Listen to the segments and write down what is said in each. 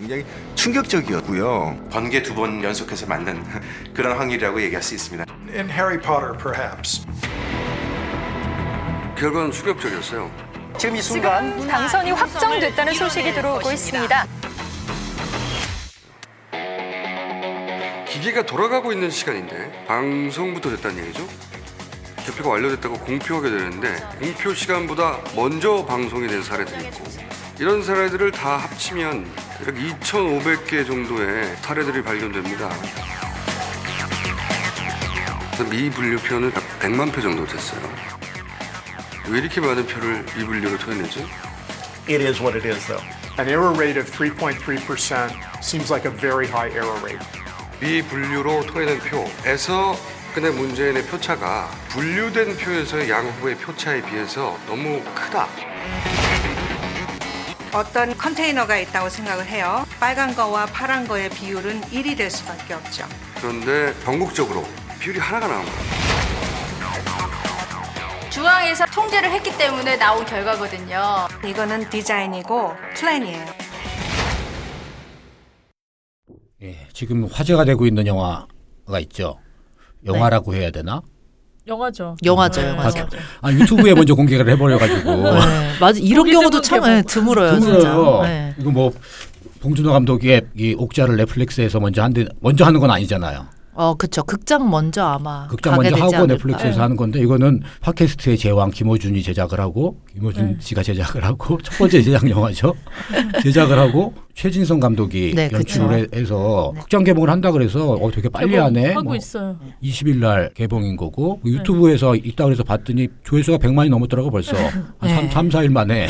굉장히 충격적이었고요. 번개 두 번 연속해서 맞는 그런 확률이라고 얘기할 수 있습니다. In Harry Potter, perhaps. 결과는 충격적이었어요. 지금 이 순간 지금 당선이 확정됐다는 소식이 들어오고 있습니다. 기계가 돌아가고 있는 시간인데 방송부터 됐다는 얘기죠. 개표가 완료됐다고 공표하게 되는데 공표 시간보다 먼저 방송이 된 사례들이 있고 이런 사례들을 다 합치면 약 2,500개 정도의 사례들이 발견됩니다. 미분류표는 약 100만 표 정도 됐어요. 왜 이렇게 많은 표를 미분류로 토해내죠? it is what it is, though. An error rate of 3.3% seems like a very high error rate. 미분류로 토해낸 표에서 근데 문재인의 표차가 분류된 표에서의 양 후보의 표차에 비해서 너무 크다. 어떤 컨테이너가 있다고 생각을 해요. 빨간 거와 파란 거의 비율은 1이 될 수밖에 없죠. 그런데 전국적으로 비율이 하나가 나온 거예요. 중앙에서 통제를 했기 때문에 나온 결과거든요. 이거는 디자인이고 플랜이에요. 예, 지금 화제가 되고 있는 영화가 있죠. 영화라고 해야 되나? 영화죠. 영화죠, 네, 영화죠. 아 유튜브에 먼저 공개를 해버려가지고 네, 맞아. 이런 경우도 참. 네, 드물어요, 진짜. 드물어요. 네. 이거 뭐 봉준호 감독의 이 옥자를 넷플릭스에서 먼저 한데 먼저 하는 건 아니잖아요. 어, 그쵸. 극장 먼저 아마 극장 가게 먼저 되지 하고 않을까. 넷플릭스에서 네. 하는 건데 이거는 팟캐스트의 제왕 김호준이 제작을 하고 김호준 네. 씨가 제작을 하고 첫 번째 제작 영화죠. 제작을 하고 최진성 감독이 네, 연출을 그쵸. 해서 네. 극장 개봉을 한다 그래서 어 되게 빨리 하네. 하고 뭐 있어요. 20일 날 개봉인 거고 유튜브에서 있다 그래서 봤더니 조회수가 100만이 넘었더라고 벌써 한 네. 3, 4일 만에.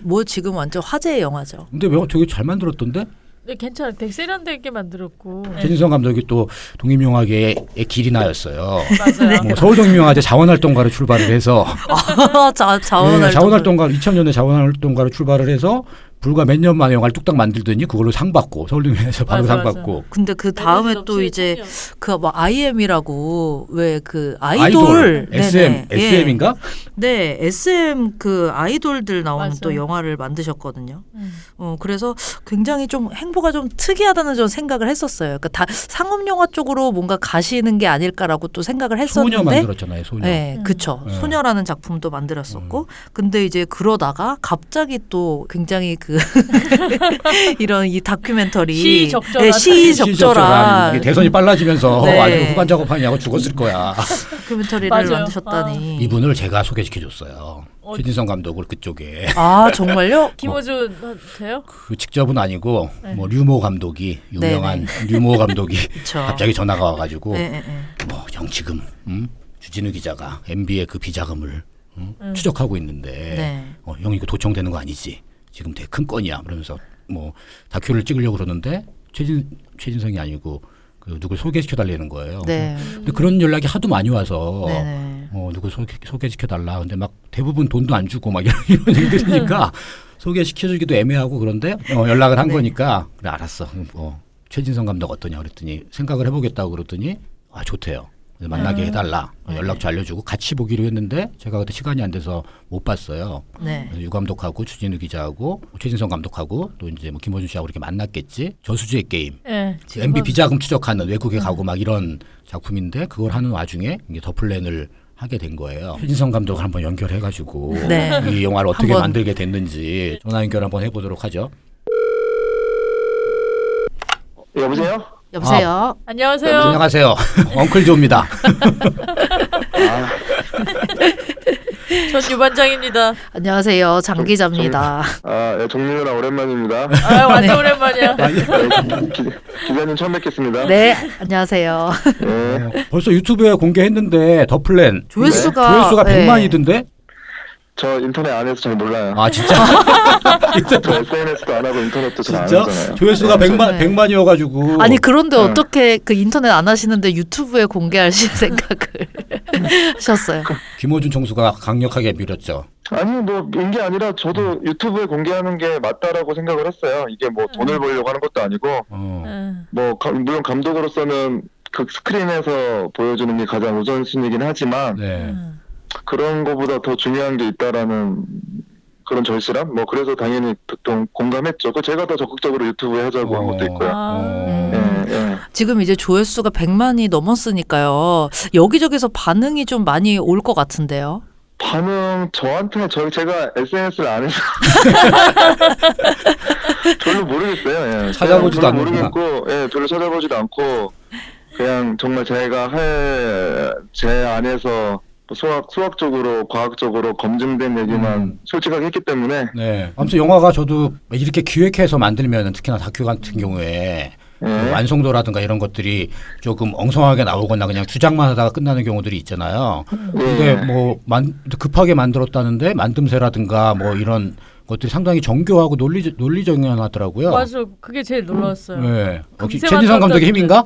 뭐 지금 완전 화제의 영화죠. 근데 왜 되게 잘 만들었던데? 네, 괜찮아요. 되게 세련되게 만들었고. 최진성 감독이 또 독립영화계의 길이나였어요. 맞아요. 뭐 서울 독립영화제 자원활동가로 출발을 해서 자, 네, 자원활동. 자원활동가 2000년에 자원활동가로 출발을 해서 불과 몇 년 만에 영화를 뚝딱 만들더니 그걸로 상 받고 서울동에서 바로 맞아, 상 맞아. 받고 근데 그 다음에 에너지 또 넘치는 이제 청년. 그뭐 IM이라고 왜 그 아이돌, SM 네네. 예. SM인가? 네, SM 그 아이돌들 나오는 맞아. 또 영화를 만드셨거든요. 음. 어, 그래서 굉장히 좀 행보가 좀 특이하다는 좀 생각을 했었어요. 그러니까 다 상업 영화 쪽으로 뭔가 가시는 게 아닐까라고 또 생각을 했었는데 소녀 만들었잖아요. 소녀. 네, 음. 그쵸. 네. 소녀라는 작품도 만들었었고, 근데 이제 그러다가 갑자기 또 굉장히 그 이런 이 다큐멘터리, 시의적절한 네, 시적절한 대선이 빨라지면서 네. 아주 후반 작업하냐고 죽었을 거야. 다큐멘터리를 맞아요. 만드셨다니. 이분을 제가 소개시켜줬어요. 어. 최진성 감독을 그쪽에 아 정말요? 김호준 돼요? 그 직접은 아니고 네. 뭐 류모 감독이 유명한 류모 감독이. 갑자기 전화가 와가지고 네, 네, 네. 뭐 정치금 음? 주진우 기자가 MB의 그 비자금을 음? 음. 추적하고 있는데 네. 어, 형 이거 도청되는 거 아니지? 지금 되게 큰 건이야. 그러면서 뭐 다큐를 찍으려고 그러는데 최진 최진성이 아니고 그 누굴 소개시켜 달라는 거예요. 네. 근데 그런 연락이 하도 많이 와서 네, 네. 뭐 누구 소개, 소개시켜 달라. 근데 막 대부분 돈도 안 주고 막 이런, 이런 얘기들이니까 소개시켜 주기도 애매하고 그런데 어, 연락을 한 네. 거니까 그래 알았어. 뭐 최진성 감독 어떠냐 그랬더니 생각을 해보겠다고 그랬더니 아 좋대요. 만나게 음. 해달라. 네. 연락처 알려주고 같이 보기로 했는데 제가 그때 시간이 안 돼서 못 봤어요. 네. 그래서 유 감독하고 주진우 기자하고 최진성 감독하고 또 이제 뭐 김어준 씨하고 이렇게 만났겠지. 저수지의 게임. 네. MB 비자금 추적하는 외국에 음. 가고 막 이런 작품인데 그걸 하는 와중에 이게 더 플랜을 하게 된 거예요. 최진성 감독을 한번 연결해가지고 네. 이 영화를 어떻게 한번. 만들게 됐는지 전화 연결 한번 해보도록 하죠. 여보세요? 여보세요. 안녕하세요. 안녕하세요, 엉클 조입니다. 전 유반장입니다. 안녕하세요. 장 기자입니다. 아, 예, 정민우랑 오랜만입니다. 아, 완전 오랜만이야. 네, 기, 기자님 처음 뵙겠습니다. 네, 안녕하세요. 네. 벌써 유튜브에 공개했는데 더 플랜 조회수가 조회수가 네. 100만이던데? 저 인터넷 안 해서 잘 몰라요. 아 진짜? 저 SNS도 안 하고 인터넷도 잘 안 진짜? 하잖아요. 조회수가 네, 100만 네. 100만이어 가지고 아니 그런데 네. 어떻게 그 인터넷 안 하시는데 유튜브에 공개하실 생각을 하셨어요? 김호준 총수가 강력하게 밀었죠. 아니 뭐 이런 게 아니라 저도 유튜브에 공개하는 게 맞다라고 생각을 했어요. 이게 뭐 돈을 벌려고 하는 것도 아니고 어. 음. 뭐 가- 물론 감독으로서는 그 스크린에서 보여주는 게 가장 우선순위긴 하지만 네. 음. 그런 거보다 더 중요한 게 있다라는 그런 절실함 뭐 그래서 당연히 보통 공감했죠. 그 제가 더 적극적으로 유튜브에 하자고 한 것도 있고요. 아. 예, 예. 지금 이제 조회수가 100만이 넘었으니까요. 여기저기서 반응이 좀 많이 올 것 같은데요. 반응 저한테 저 제가 SNS를 안 해서 별로 모르겠어요. 예. 찾아보지도 별로. 모르겠고, 예, 별로 찾아보지도 않고 그냥 정말 제가 할 제 안에서 수학 수학적으로 과학적으로 검증된 얘기만 음. 솔직하게 했기 때문에 네. 아무튼 영화가 저도 이렇게 기획해서 만들면 특히나 다큐 같은 경우에 그 예. 완성도라든가 이런 것들이 조금 엉성하게 나오거나 그냥 주장만 하다가 끝나는 경우들이 있잖아요. 근데 예. 뭐 만, 급하게 만들었다는데 만듦새라든가 뭐 이런 것들이 상당히 정교하고 논리 논리정연하더라고요. 맞아. 그게 제일 놀라웠어요. 네. 역시 최진성 감독의. 힘인가?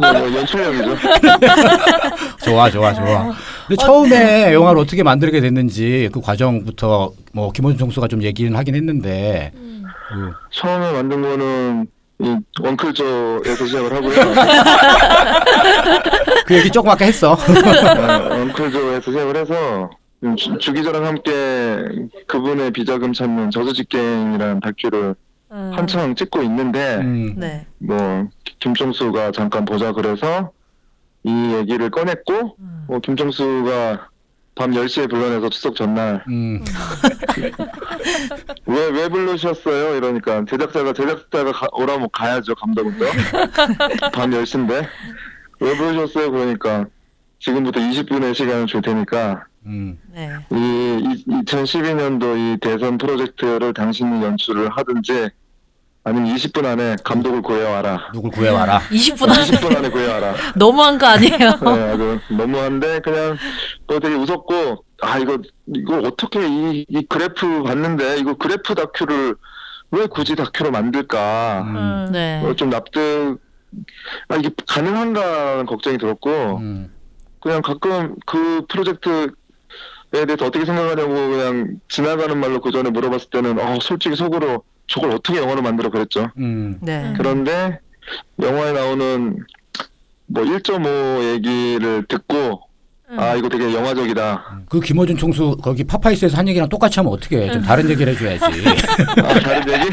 뭐 연출력이죠. 좋아, 좋아, 좋아. 근데 처음에 영화를 어떻게 만들게 됐는지 그 과정부터 뭐 김원준 총수가 좀 얘기는 하긴 했는데 그 처음에 만든 거는 이 원클조에서 시작을 하고요. 그 얘기 조금 아까 했어. 어, 원클조에서 시작을 해서 주, 주기자랑 함께 그분의 비자금 찾는 저수지게임이라는 다큐를 아. 한창 찍고 있는데 음. 네. 뭐 김종수가 잠깐 보자 그래서 이 얘기를 꺼냈고 뭐 김종수가 밤 10시에 불러내서 추석 전날 음. 왜왜 부르셨어요? 이러니까 제작자가 제작자가 가, 오라면 가야죠 감독은 또밤 10시인데 왜 부르셨어요? 그러니까 지금부터 20분의 시간을 줄 테니까 음. 네. 이, 2012년도 이 대선 프로젝트를 당신이 연출을 하든지 아니면 20분 안에 감독을 구해와라. 누굴 구해와라. 20분 안에 20분 안에 구해와라. 너무한 거 아니에요? 네, 아주 너무한데 그냥 또 되게 웃었고 아 이거 이거 어떻게 이, 이 그래프 봤는데 이거 그래프 다큐를 왜 굳이 다큐로 만들까? 음. 네. 어, 좀 납득 아 이게 가능한가 하는 걱정이 들었고 음. 그냥 가끔 그 프로젝트 에 대해서 어떻게 생각하냐고 그냥 지나가는 말로 그 전에 물어봤을 때는 어 솔직히 속으로 저걸 어떻게 영화로 만들어 그랬죠. 음. 네. 그런데 영화에 나오는 뭐 1.5 얘기를 듣고 아 이거 되게 영화적이다. 그 김호준 총수 거기 파파이스에서 한 얘기랑 똑같이 하면 어떻게 해? 좀 다른 얘기를 해줘야지. 아 다른 얘기?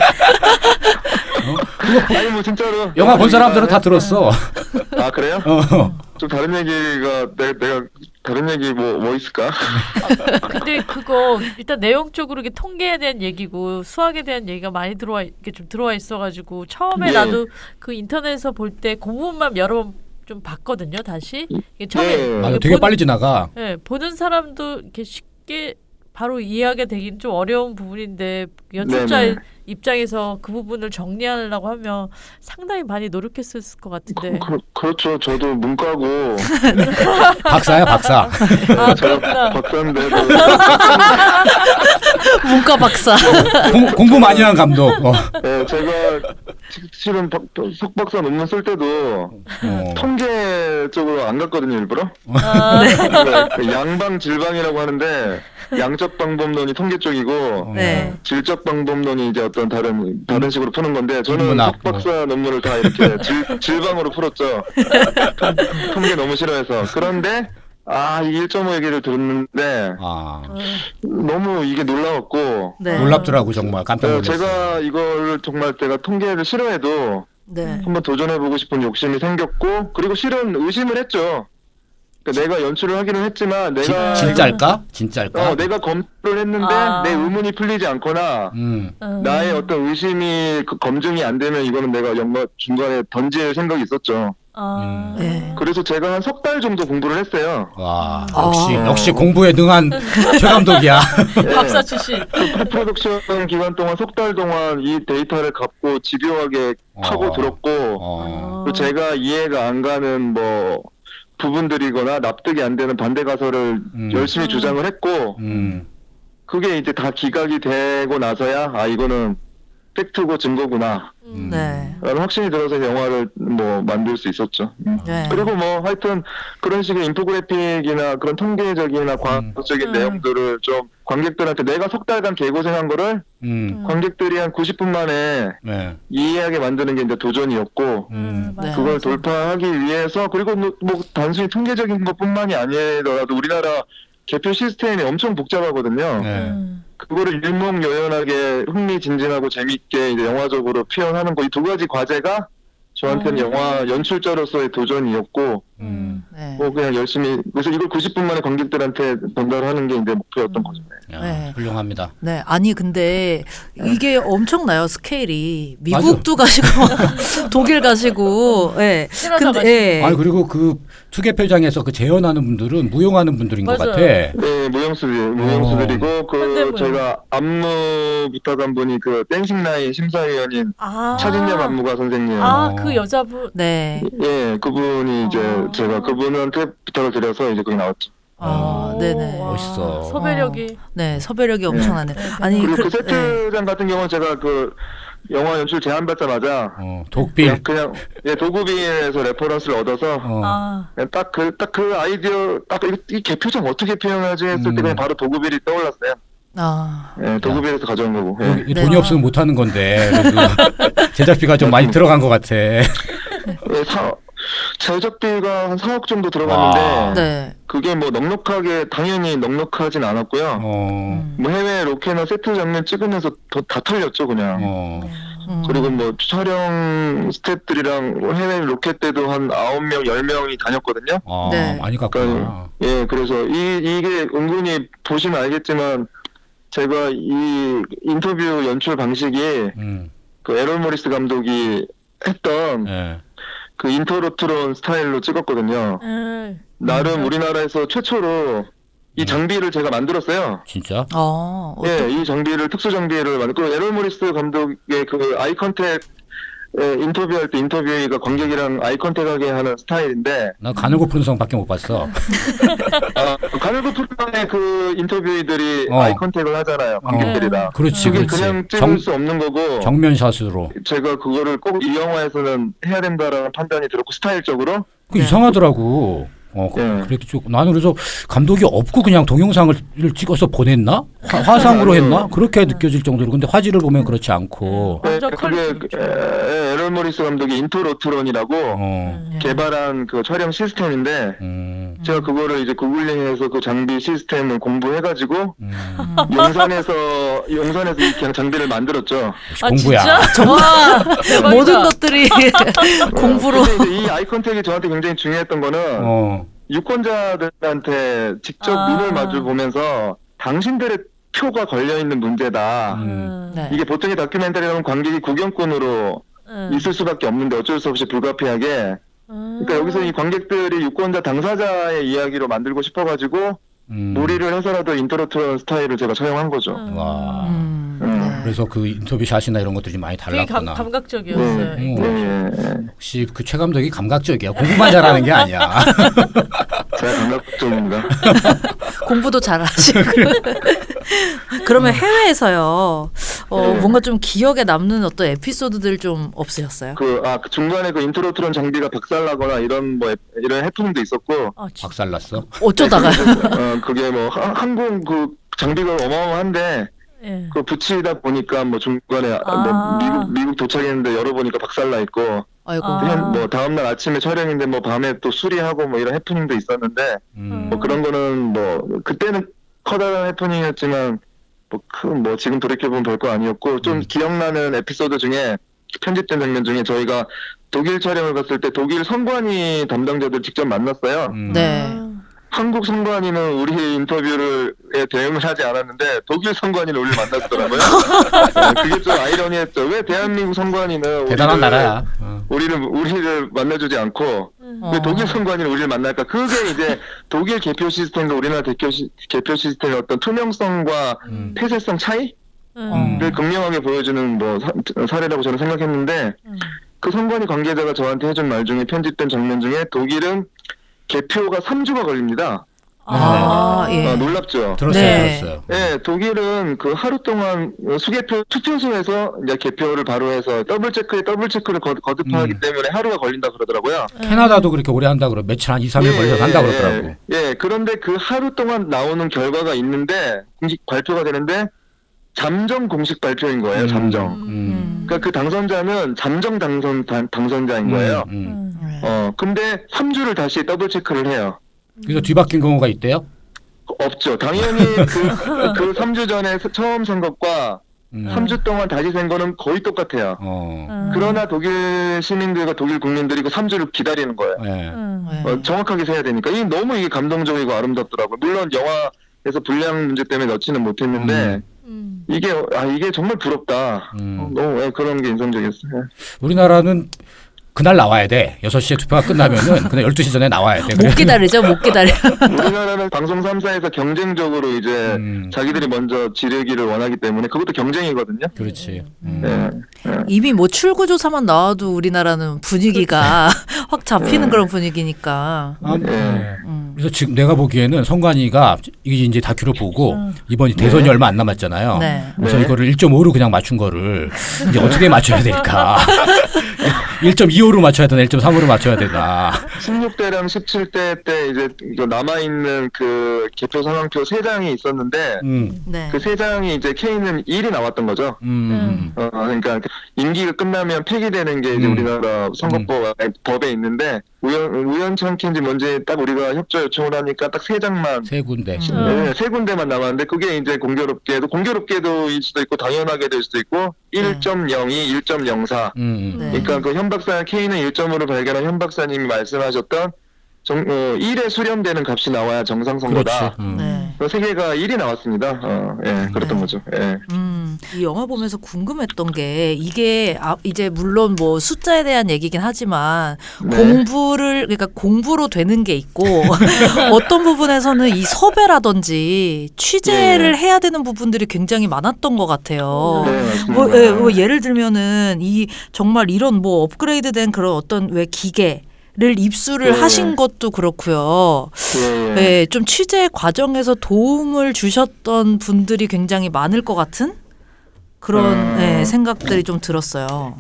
아니 뭐 진짜로 영화 본 사람들은 다 들었어. 아 그래요? 어. 좀 다른 얘기가 내, 내가 다른 얘기 뭐 뭐 있을까? 근데 그거 일단 내용적으로 이게 통계에 대한 얘기고 수학에 대한 얘기가 많이 들어와 이게 좀 들어와 있어가지고 처음에 네. 나도 그 인터넷에서 볼 때 그 부분만 여러 번 좀 봤거든요 다시 이게 처음에 네. 맞아, 이게 되게 보는- 빨리 지나가. 예, 보는 사람도 이렇게 쉽게 바로 이해하게 되긴 좀 어려운 부분인데 연출자의 네 네. 입장에서 그 부분을 정리하려고 하면 상당히 많이 노력했을 것 같은데. 그, 그 렇죠. 저도 문과고 박사야 박사. 아 그렇구나. 박사인데 문과 박사. 공, 공부 많이 한 감독. 어. 네, 제가 시- 실은 박- 석박사 논문 쓸 때도 어. 통계 쪽으로 안 갔거든요 일부러. 아, 네, 그 양방 질방이라고 하는데 양적 방법론이 통계 쪽이고 네. 질적 방법론이 이제 어떤 다른 다른 식으로 푸는 건데 저는 인문학, 석박사 논문을 다 이렇게 질, 질방으로 풀었죠. 통- 통계 너무 싫어해서 그런데 아, 이 1.5 얘기를 들었는데 아 너무 이게 놀라웠고 네. 놀랍더라고 정말 깜짝 어, 놀랐어. 제가 이걸 정말 제가 통계를 싫어해도 네. 한번 도전해보고 싶은 욕심이 생겼고 그리고 실은 의심을 했죠. 그러니까 내가 연출을 하기는 했지만 진, 내가 진짜일까? 진짜일까? 어, 내가 검토를 했는데 아. 내 의문이 풀리지 않거나 음. 음. 나의 어떤 의심이 그 검증이 안 되면 이거는 내가 영화 중간에 던질 생각이 있었죠. 아. 네. 그래서 제가 한 석 달 정도 공부를 했어요. 와 아. 역시 역시 공부에 능한 최 감독이야. 예. 박사 출신. 그 프로덕션 기간 동안 석 달 동안 이 데이터를 갖고 집요하게 파고 어. 들었고 어. 또 제가 이해가 안 가는 뭐 부분들이거나 납득이 안 되는 반대 가설을 음. 열심히 주장을 했고 음. 그게 이제 다 기각이 되고 나서야 아 이거는 fact고 증거구나 음. 네. 라는 확신이 들어서 영화를 뭐 만들 수 있었죠. 음. 네. 그리고 뭐 하여튼 그런 식의 인포그래픽이나 그런 통계적이나 과학적인 음. 내용들을 좀 관객들한테 내가 석 달간 개고생한 거를 음. 관객들이 한 90분 만에 네. 이해하게 만드는 게 이제 도전이었고 음. 그걸. 돌파하기 위해서 그리고 뭐, 뭐 단순히 통계적인 것뿐만이 아니더라도 우리나라 개표 시스템이 엄청 복잡하거든요. 네. 음. 그거를 일목요연하게 흥미진진하고 재밌게 이제 영화적으로 표현하는 거 이 두 가지 과제가 저한테는 영화 연출자로서의 도전이었고 음. 네. 뭐 그냥 열심히 그래서 이걸 90분 만에 관객들한테 전달하는 게 이제 목표였던 거죠. 야, 네. 훌륭합니다. 네, 아니 근데 이게 엄청나요 스케일이 미국도 가시고 독일 가시고, 예. 캐나다 근데 예. 아니 그리고 그 투개표장에서 그 재연하는 분들은 무용하는 분들인 것 맞아요. 같아. 네, 무용수들, 무용수들이고 그 현대무용. 제가 안무 부탁한 분이 그 댄싱 라인 심사위원인 아, 차진엽 안무가 선생님. 아, 그 여자분. 네. 예, 그분이 이제 아. 제가 그분한테 부탁을 드려서 이제 거기 나왔죠. 아, 오, 네네. 와, 멋있어. 섭외력이. 네, 섭외력이 엄청나네. 아니 그리고 그, 그, 네. 세트장 같은 경우는 제가 그 영화 연출 제안 받자마자 어, 그냥, 도그빌. 그냥 예, 도그빌에서 reference를 얻어서 어. 아, 딱그딱 그 아이디어 딱이 개표장 어떻게 표현하지 했을 음. 때 그냥 바로 도그빌이 떠올랐어요. 아, 예, 도구빌에서 가져온 거고. 예. 네. 돈이 없으면 못 하는 건데 제작비가 좀 많이 들어간 것 같아. 예, 사, 제작비가 한 4억 정도 들어갔는데 와. 네. 그게 뭐 넉넉하게 당연히 넉넉하진 않았고요. 어, 뭐 해외 로케나 세트 장면 찍으면서 더, 다 털렸죠 그냥. 어, 음. 그리고 뭐 촬영 스태프들이랑 해외 로켓 때도 한 9명, 10명이 다녔거든요. 어, 네. 많이 갔구나. 예, 그래서 이, 이게 은근히 보시면 알겠지만 제가 이 인터뷰 연출 방식이 음, 그 에롤 모리스 감독이 했던 예. 그 Interrotron 스타일로 찍었거든요. 음. 나름 우리나라에서 최초로 이 장비를 제가 만들었어요. 진짜? 어, 예, 이 장비를 특수 장비를 만들고 에롤 모리스 감독의 그 eye contact 에, 인터뷰할 때 인터뷰가 관객이랑 eye contact하게 하는 스타일인데 난 가늘고 푸른 선밖에 못 봤어. 아, 가늘고 푸른의 그 interviewee들이 어. eye contact을 하잖아요 관객들이랑 그렇지, 그게 그렇지. 그냥 찍을 정- 수 없는 거고 정면 shot으로. 제가 그거를 꼭 이 영화에서는 해야 된다라는 판단이 들었고 스타일적으로 그 이상하더라고. 어, 그- 예. 그렇게 쭉 나는 그래서 감독이 없고 그냥 동영상을 찍어서 보냈나? 화, 상으로 했나? 그렇게 느껴질 정도로. 근데 화질을 보면 그렇지 않고. 예, 그게 에, 에, 에롤 모리스 감독이 Interrotron이라고 어, 개발한 그 촬영 시스템인데 음, 제가 그거를 이제 구글링해서 그 장비 시스템을 공부해가지고 음, 용산에서 용산에서 이 그냥 장비를 만들었죠. 아, 공부야. 진짜? 와, 대박이다. 모든 것들이 공부로 근데 이제 이 아이 컨택이 저한테 굉장히 중요했던 거는 어, 유권자들한테 직접 아. 눈을 마주 보면서 당신들의 표가 걸려 있는 문제다. 음, 네. 이게 보통의 다큐멘터리라면 관객이 구경꾼으로 음. 있을 수밖에 없는데 어쩔 수 없이 불가피하게. 음. 그러니까 여기서 이 관객들이 유권자 당사자의 이야기로 만들고 싶어가지고 음. 무리를 해서라도 인터로트런 스타일을 제가 처형한 거죠. 와. 음, 음. 네. 그래서 그 인터뷰 샷이나 이런 것들이 많이 되게 감, 달랐구나. 감 각적이었어요. 네. 음. 네, 예, 예. 역시 그 최 감독이 감각적이야. 공부만 잘하는 게 아니야. 제가 감각적입니다. 공부도 잘하시고. 그러면 해외에서요. 어, 네. 뭔가 좀 기억에 남는 어떤 에피소드들 좀 없으셨어요? 그, 아, 그 중간에 그 Interrotron 장비가 박살나거나 이런 뭐, 이런 해프닝도 있었고, 아, 진짜. 박살났어. 어쩌다가 어, 그게 뭐, 하- 항공 그 장비가 어마어마한데, 예. 그 붙이다 보니까 뭐 중간에 아, 아. 뭐 미국, 미국 도착했는데 열어보니까 박살나 있고, 아이고. 아. 한- 뭐 다음날 아침에 촬영인데 뭐 밤에 또 수리하고 뭐 이런 해프닝도 있었는데, 음. 뭐 그런 거는 뭐, 그때는 커다란 해프닝이었지만, 뭐, 그, 뭐, 지금 돌이켜보면 별거 아니었고, 좀 음. 기억나는 에피소드 중에, 편집된 장면 중에 저희가 독일 촬영을 갔을 때 독일 선관위 담당자들 직접 만났어요. 음. 네. 한국 선관위는 우리 인터뷰를에 대응을 하지 않았는데 독일 선관위는 우리를 만났더라고요. 네, 그게 좀 아이러니했죠. 왜 대한민국 선관위는 대단한 우리를- 나라야. 어. 우리를 우리를 만나주지 않고 어. 왜 독일 선관위는 우리를 만날까? 그게 이제 독일 개표 시스템과 우리나라 개표, 시, 개표 시스템의 어떤 투명성과 음. 폐쇄성 차이를 음. 음. 극명하게 보여주는 뭐 사, 사례라고 저는 생각했는데 음. 그 선관위 관계자가 저한테 해준 말 중에 편집된 장면 중에 독일은 개표가 3주가 걸립니다. 아, 예. 아, 놀랍죠? 들었어요, 네. 들었어요. 네, 독일은 그 하루 동안 수개표 투표소에서 이제 개표를 바로 해서 double check에 double check를 거, 거듭하기 음. 때문에 하루가 걸린다 그러더라고요. 캐나다도 그렇게 오래 한다 그러. 며칠 한 2, 3일 예, 걸려서 한다 예, 그러더라고. 예, 그런데 그 하루 동안 나오는 결과가 있는데 공식 발표가 되는데 잠정 공식 발표인 거예요. 음. 잠정. 음. 그러니까 그 당선자는 잠정 당선 당, 당선자인 거예요. 음, 음. 음. 네. 어, 근데 3주를 다시 더블 체크를 해요. 그래서 뒤바뀐 경우가 있대요. 없죠. 당연히 그, 그 3주 전에 처음 센 것과 음. 3주 동안 다시 센 거는 거의 똑같아요. 어. 음. 그러나 독일 시민들과 독일 국민들이 그 3주를 기다리는 거예요. 예. 음. 네. 어, 정확하게 세야 되니까. 이 너무 이게 감동적이고 아름답더라고요. 물론 영화에서 분량 문제 때문에 넣지는 못했는데 음. 이게 아 이게 정말 부럽다. 음. 어, 너무 예, 그런 게 인상적이었어요. 우리나라는 그날 나와야 돼. 6시에 투표가 끝나면은 그날 12시 전에 나와야 돼. 못 기다리죠, 못 기다려. 우리나라는 방송 3사에서 경쟁적으로 이제 음. 자기들이 먼저 지르기를 원하기 때문에 그것도 경쟁이거든요. 그렇지. 음. 예, 예. 이미 뭐 출구 조사만 나와도 우리나라는 분위기가 확 잡히는 그런 분위기니까. 아, 예. 음. 그래서 지금 내가 보기에는 성관이가 이 이제 다큐를 보고 이번이 대선이 얼마 안 남았잖아요. 네. 그래서 네. 이거를 1.5로 그냥 맞춘 거를 이제 어떻게 맞춰야 될까? 1.25로 맞춰야 되나, 1.3으로 맞춰야 되나? 16대랑 17대 때 이제 남아 있는 그 개표 상황표 세 장이 있었는데 음, 네. 그 세 장이 이제 K는 1이 나왔던 거죠. 음, 어, 그러니까 임기가 끝나면 폐기되는 게 이제 음. 우리나라 선거법 법에 있는데 우연 우연찮게인지 뭔지 딱 우리가 협조 요청을 하니까 딱 세 장만 세 군데. 음. 네, 세 군데만 남았는데 그게 이제 공교롭게도 공교롭게도일 수도 있고 당연하게 될 수도 있고 1.02, 1.04 음, 음. 네. 그러니까 그 현 박사 K는 1점으로 발견한 현 박사님이 말씀하셨던 정, 어, 1에 수렴되는 값이 나와야 정상. 선거다. 음. 네. 그세 개가 1이 나왔습니다. 어, 예, 그랬던 네. 거죠. 예. 음, 이 영화 보면서 궁금했던 게 이게 아, 이제 물론 뭐 숫자에 대한 얘기긴 하지만 네. 공부를 그러니까 공부로 되는 게 있고 어떤 부분에서는 이 섭외라든지 취재를 네. 해야 되는 부분들이 굉장히 많았던 것 같아요. 네. 뭐, 예, 뭐 예를 들면은 이 정말 이런 뭐 업그레이드된 그런 어떤 왜 기계 를 입수를 네. 하신 것도 그렇고요. 예, 예. 네, 좀 취재 과정에서 도움을 주셨던 분들이 굉장히 많을 것 같은 그런 음. 네, 생각들이 좀 들었어요.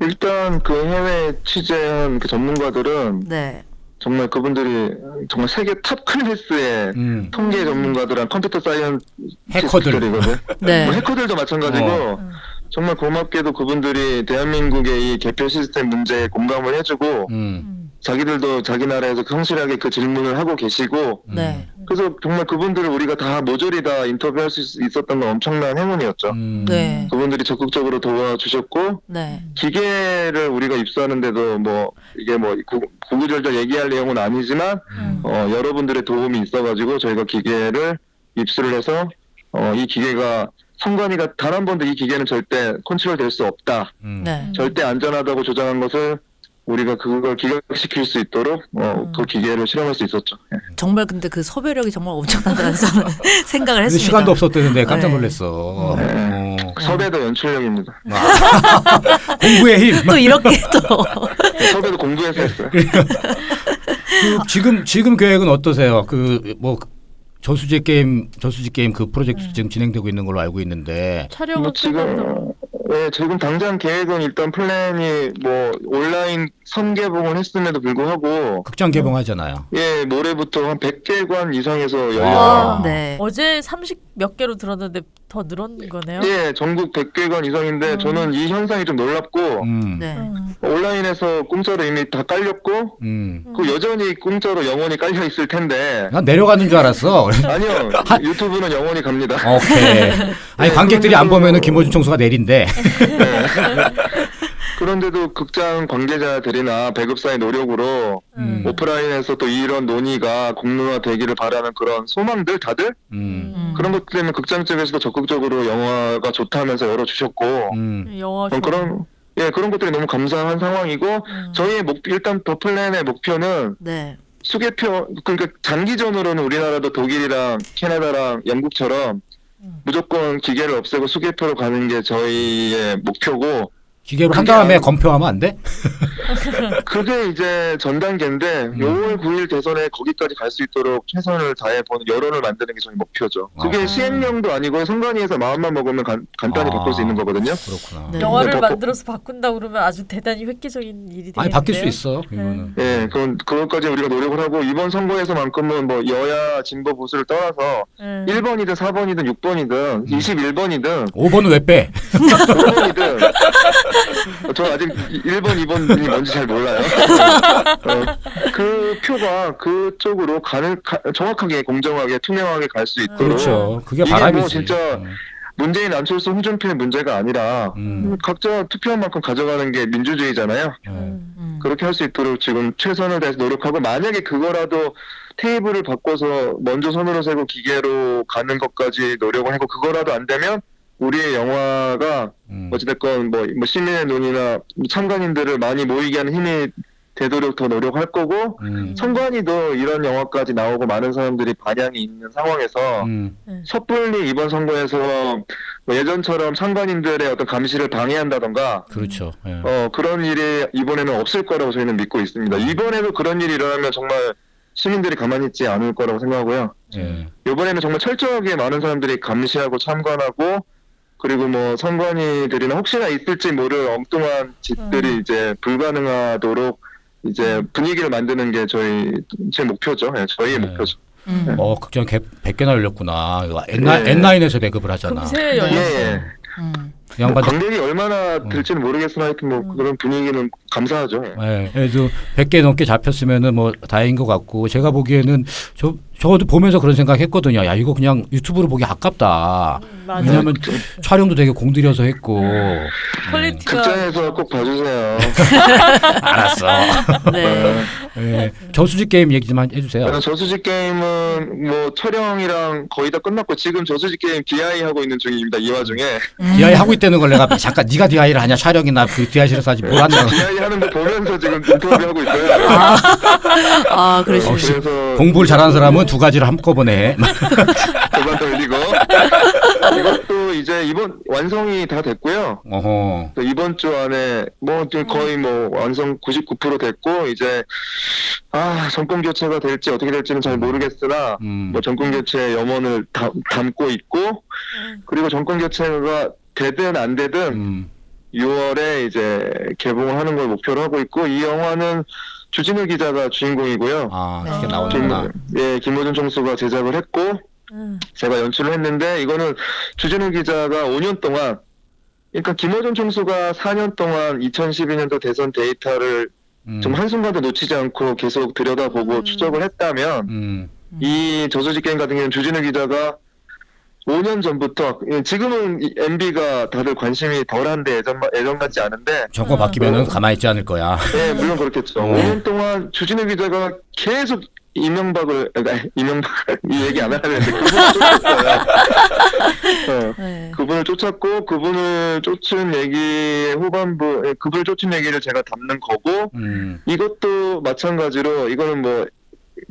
일단 그 해외 취재한 그 전문가들은 네, 정말 그분들이 정말 세계 top class의 음. 통계 전문가들한 computer science 해커들. 들이거든. 네, 뭐 해커들도 마찬가지고 어. 정말 고맙게도 그분들이 대한민국의 이 개표 시스템 문제에 공감을 해주고 음. 자기들도 자기 나라에서 성실하게 그 질문을 하고 계시고 네, 그래서 정말 그분들을 우리가 다 모조리 다 인터뷰할 수 있- 있었던 건 엄청난 행운이었죠. 음. 네, 그분들이 적극적으로 도와주셨고 네, 기계를 우리가 입수하는데도 뭐 이게 뭐 구- 구구절절 얘기할 내용은 아니지만 음. 어, 여러분들의 도움이 있어가지고 저희가 기계를 입수를 해서 어, 이 기계가 성관이가 단 한 번도 이 기계는 절대 컨트롤 될 수 없다. 음. 네. 절대 안전하다고 조장한 것을 우리가 그걸 기각시킬 수 있도록 어, 그 기계를 실험할 수 있었죠. 예. 정말 근데 그 섭외력이 정말 엄청나다는 저는 생각을 근데 했습니다. 시간도 없었대는데 깜짝 네. 놀랐어. 네. 어. 섭외도 연출력입니다. 공부의 힘. 또 이렇게 또 네, 섭외도 공부해서 했어요. 그 지금 지금 계획은 어떠세요? 그뭐 저수지 게임 저수지 게임 그 프로젝트 지금 진행되고 있는 걸로 알고 있는데 촬영은 뭐. 지금 네, 지금 당장 계획은 일단 플랜이 뭐 온라인 선개봉을 했음에도 불구하고 극장 개봉하잖아요. 예 모레부터 한 100개관 이상에서 열려요. 와. 네, 어제 30 몇 개로 들었는데 더 늘은 거네요. 예, 전국 100개관 이상인데 음. 저는 이 현상이 좀 놀랍고 음. 네, 음. 온라인에서 공짜로 이미 다 깔렸고 음. 그 여전히 공짜로 영원히 깔려 있을 텐데 난 내려가는 줄 알았어. 아니요 유튜브는 영원히 갑니다. 오케이. 아니 관객들이 안 보면은 김호준 총수가 내린대. 그런데도 극장 관계자들이나 배급사의 노력으로 음. 오프라인에서 또 이런 논의가 공론화 되기를 바라는 그런 소망들 다들 음. 음. 그런 것 때문에 극장 쪽에서도 적극적으로 영화가 좋다면서 열어주셨고 음. 영화 좋아. 그런 예 그런 것들이 너무 감사한 상황이고 음. 저희의 목 일단 더 플랜의 목표는 네, 수개표 그러니까 장기전으로는 우리나라도 독일이랑 캐나다랑 영국처럼 음. 무조건 기계를 없애고 수개표로 가는 게 저희의 목표고 기계로 한 다음에 아니- 검표하면 안 돼? 그게 이제 전 단계인데 음. 5월 9일 대선에 거기까지 갈 수 있도록 최선을 다해 보는 여론을 만드는 게 저희 목표죠. 그게 아. 시행령도 아니고 선관위에서 마음만 먹으면 간, 간단히 아. 바꿀 수 있는 거거든요. 그렇구나. 네. 영화를 네, 버- 만들어서 바꾼다 그러면 아주 대단히 획기적인 일이 되겠는데요. 아니 바뀔 수 있어. 이거는. 예, 그건 그것까지 우리가 노력을 하고 이번 선거에서만큼은 뭐 여야 진보 보수를 떠나서 음. 1번이든 4번이든 6번이든 21번이든 5번은 왜 빼? 5번이든 저 아직 1번, 2번이 뭔지 잘 몰라요. 어, 그 표가 그쪽으로 가는 가- 정확하게 공정하게 투명하게 갈 수 있도록 그렇죠. 그게 이게 바람이지. 뭐 진짜 음. 문재인 안철수 홍준표의 문제가 아니라 음. 각자 투표한 만큼 가져가는 게 민주주의잖아요. 네. 음. 그렇게 할 수 있도록 지금 최선을 다해서 노력하고 만약에 그거라도 테이블을 바꿔서 먼저 손으로 세고 기계로 가는 것까지 노력을 하고 그거라도 안 되면 우리의 영화가 음. 어찌됐건 뭐, 뭐 시민의 눈이나 참관인들을 많이 모이게 하는 힘이 되도록 더 노력할 거고 음. 선관위도 이런 영화까지 나오고 많은 사람들이 반향이 있는 상황에서 음. 섣불리 이번 선거에서 뭐 예전처럼 상관인들의 어떤 감시를 방해한다던가 그렇죠. 예. 어, 그런 일이 이번에는 없을 거라고 저희는 믿고 있습니다. 이번에도 그런 일이 일어나면 정말 시민들이 가만히 있지 않을 거라고 생각하고요. 예. 이번에는 정말 철저하게 많은 사람들이 감시하고 참관하고 그리고 뭐 선관위들이나 혹시나 있을지 모를 엉뚱한 짓들이 이제 불가능하도록 이제 분위기를 만드는 게 저희 제 목표죠. 예, 저희의 네. 목표죠. 음. 어 극장 100개나 열렸구나. 이거 엣나인, 네. 엣나인에서 배급을 하잖아. 금세 예, 열렸어. 예. 음. 그 양반들 관객이 얼마나 될지는 모르겠으나 하여튼 뭐 그런 분위기는 감사하죠. 예. 예, 그래도 100개 넘게 잡혔으면은 뭐 다행인 것 같고 제가 보기에는 저 저도 보면서 그런 생각했거든요. 야 이거 그냥 유튜브로 보기 아깝다. 맞아. 왜냐하면 촬영도 되게 공들여서 했고. 음, quality가 극장에서 꼭 봐주세요. 알았어. 네. 예, 저수지 게임 얘기 좀 해주세요. 저는 저수지 게임은 뭐 촬영이랑 거의 다 끝났고 지금 저수지 게임 DI 하고 있는 중입니다. 이 와중에 DI 하고 있다는 걸 내가 잠깐 네가 DI를 하냐 촬영이나 그 DI실에서 하지 뭘 한다. DI 하는 거 보면서 지금 인터뷰 하고 있어요. 아, 어, 그러시군요. 그래서 공부를 잘하는 사람은 두 가지를 한꺼번에 해. 그만 돌리고 이것도 이제 이번 완성이 다 됐고요. 어허. 또 이번 주 안에 뭐 거의 뭐 완성 99% 됐고 이제 아 정권 교체가 될지 어떻게 될지는 잘 모르겠으나 음. 뭐 정권 교체의 염원을 담, 담고 있고 그리고 정권 교체가 되든 안 되든 음. 6월에 이제 개봉을 하는 걸 목표로 하고 있고 이 영화는 주진우 기자가 주인공이고요. 아 이렇게 김, 나오는구나. 예, 김호준 총수가 제작을 했고 음. 제가 연출을 했는데 이거는 주진우 기자가 5년 동안 그러니까 김호준 총수가 4년 동안 2012년도 대선 데이터를 음. 좀 한순간도 놓치지 않고 계속 들여다보고 추적을 했다면 음. 이 저수지 게임 같은 경우는 주진우 기자가 5년 전부터 예, 지금은 MB가 다들 관심이 덜한데 예전 예전 같지 않은데 정권 바뀌면은 가만히 있지 않을 거야. 네, 물론 그렇겠죠. 어. 5년 동안 주진우 기자가 계속 이명박을, 아, 이명박, 이 얘기 안 하려고 했는데, 그분을 쫓았어요. 어, 네. 그분을 쫓았고, 그분을 쫓은 얘기의 후반부, 예, 그분을 쫓은 얘기를 제가 담는 거고, 음. 이것도 마찬가지로, 이거는 뭐,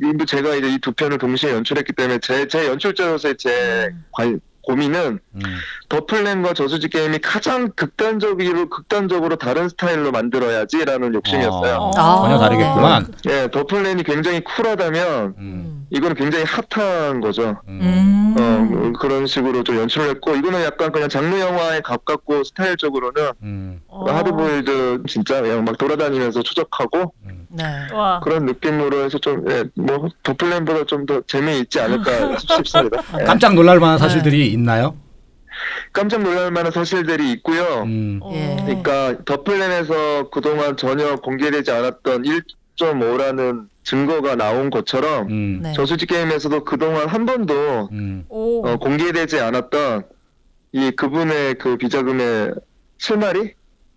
이거 제가 이제 이 두 편을 동시에 연출했기 때문에, 제, 제 연출자로서의 제 관- 고민은, 음. 더 플랜과 저수지 게임이 가장 극단적으로 극단적으로 다른 스타일로 만들어야지라는 욕심이었어요. 어, 아. 전혀 다르겠구만. 예, 더 플랜이 굉장히 쿨하다면 음. 이거는 굉장히 핫한 거죠. 음. 음. 어, 그런 식으로 좀 연출을 했고 이거는 약간 그냥 장르 영화에 가깝고 스타일적으로는 음. 어. 하드보일드 진짜 그냥 막 돌아다니면서 추적하고 네. 와. 그런 느낌으로 해서 좀 예, 뭐더 플랜보다 좀 더 재미있지 않을까 싶습니다. 예. 깜짝 놀랄 만한 사실들이 있나요? 깜짝 놀랄 만한 사실들이 있고요. 음. 예. 그러니까 더 플랜에서 그동안 전혀 공개되지 않았던 1.5라는 증거가 나온 것처럼 음. 네. 저수지 게임에서도 그동안 한 번도 음. 오. 어, 공개되지 않았던 이 그분의 그 비자금의 실마리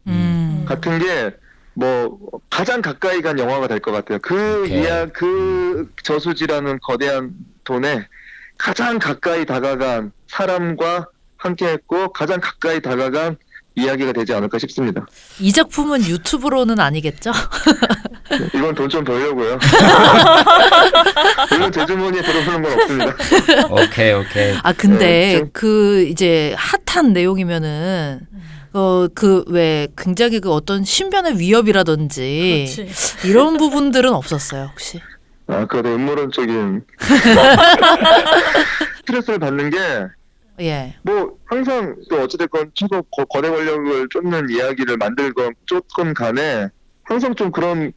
음. 같은 게 뭐 가장 가까이 간 영화가 될 것 같아요. 그 오케이. 이야 그 저수지라는 거대한 돈에 가장 가까이 다가간 사람과 함께했고 가장 가까이 다가간 이야기가 되지 않을까 싶습니다. 이 작품은 유튜브로는 아니겠죠? 이건 돈 좀 벌려고요. 물론 제 주머니에 들어오는 건 없습니다. 오케이 오케이. 아 근데 네, 좀- 그 이제 핫한 내용이면은 어 그 왜 굉장히 그 어떤 신변의 위협이라든지 그렇지. 이런 부분들은 없었어요 혹시? 아, 그거 음모론적인 스트레스를 받는 게 예. 뭐 항상 또 어찌됐건 최고 거- 거대 권력을 쫓는 이야기를 만들건 쫓건 간에 항상 좀 그런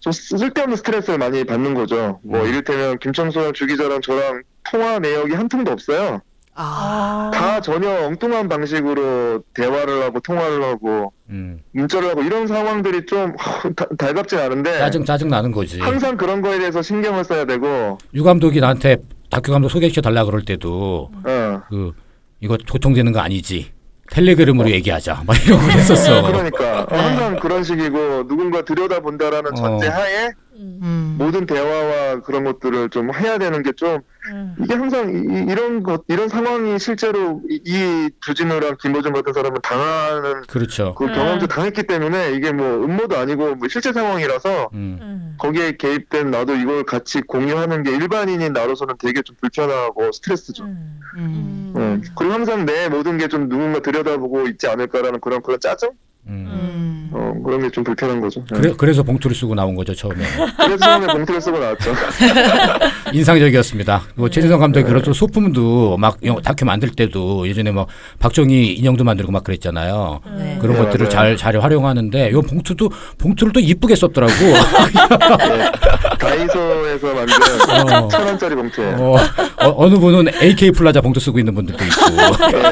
좀 쓸데없는 스트레스를 많이 받는 거죠. 뭐 음. 이를테면 김청소랑 주기자랑 저랑 통화 내역이 한 통도 없어요. 아. 다 전혀 엉뚱한 방식으로 대화를 하고 통화를 하고 음. 문자를 하고 이런 상황들이 좀 다- 달갑진 않은데 짜증 짜증 나는 거지. 항상 그런 거에 대해서 신경을 써야 되고 유 감독이 나한테 다큐 감독 소개시켜 달라 그럴 때도 어. 그 이거 교통되는 거 아니지. 텔레그램으로 얘기하자. 막거 했었어. 그러니까 네. 항상 그런 식이고 누군가 들여다본다라는 어. 전제 하에 음. 모든 대화와 그런 것들을 좀 해야 되는 게좀 음. 이게 항상 이, 이런 것 이런 상황이 실제로 이, 이 주진우랑 김호중 같은 사람은 당하는 그렇죠. 그 경험도 당했기 때문에 이게 뭐 음모도 아니고 뭐 실제 상황이라서 음. 음. 거기에 개입된 나도 이걸 같이 공유하는 게 일반인인 나로서는 되게 좀 불편하고 스트레스죠. 음. 음. 음. 그리고 항상 내 모든 게 좀 누군가 들여다보고 있지 않을까라는 그런 그런 짜증? 음. 음. 어, 그런 게 좀 불편한 거죠. 네. 그래, 그래서 봉투를 쓰고 나온 거죠 처음에. 그래서 처음에 봉투를 쓰고 나왔죠. 인상적이었습니다. 그리고 최진성 감독이 그래서 소품도 막 영- 다큐 만들 때도 예전에 뭐 박정희 인형도 만들고 막 그랬잖아요. 네. 그런 네, 것들을 맞아요. 잘, 잘 활용하는데 요 봉투도 봉투를 또 이쁘게 썼더라고. 네. 다이소에서 만든 어. 천 원짜리 봉투예요. 어, 어, 느 분은 AK 플라자 봉투 쓰고 있는 분들도 있고. 네,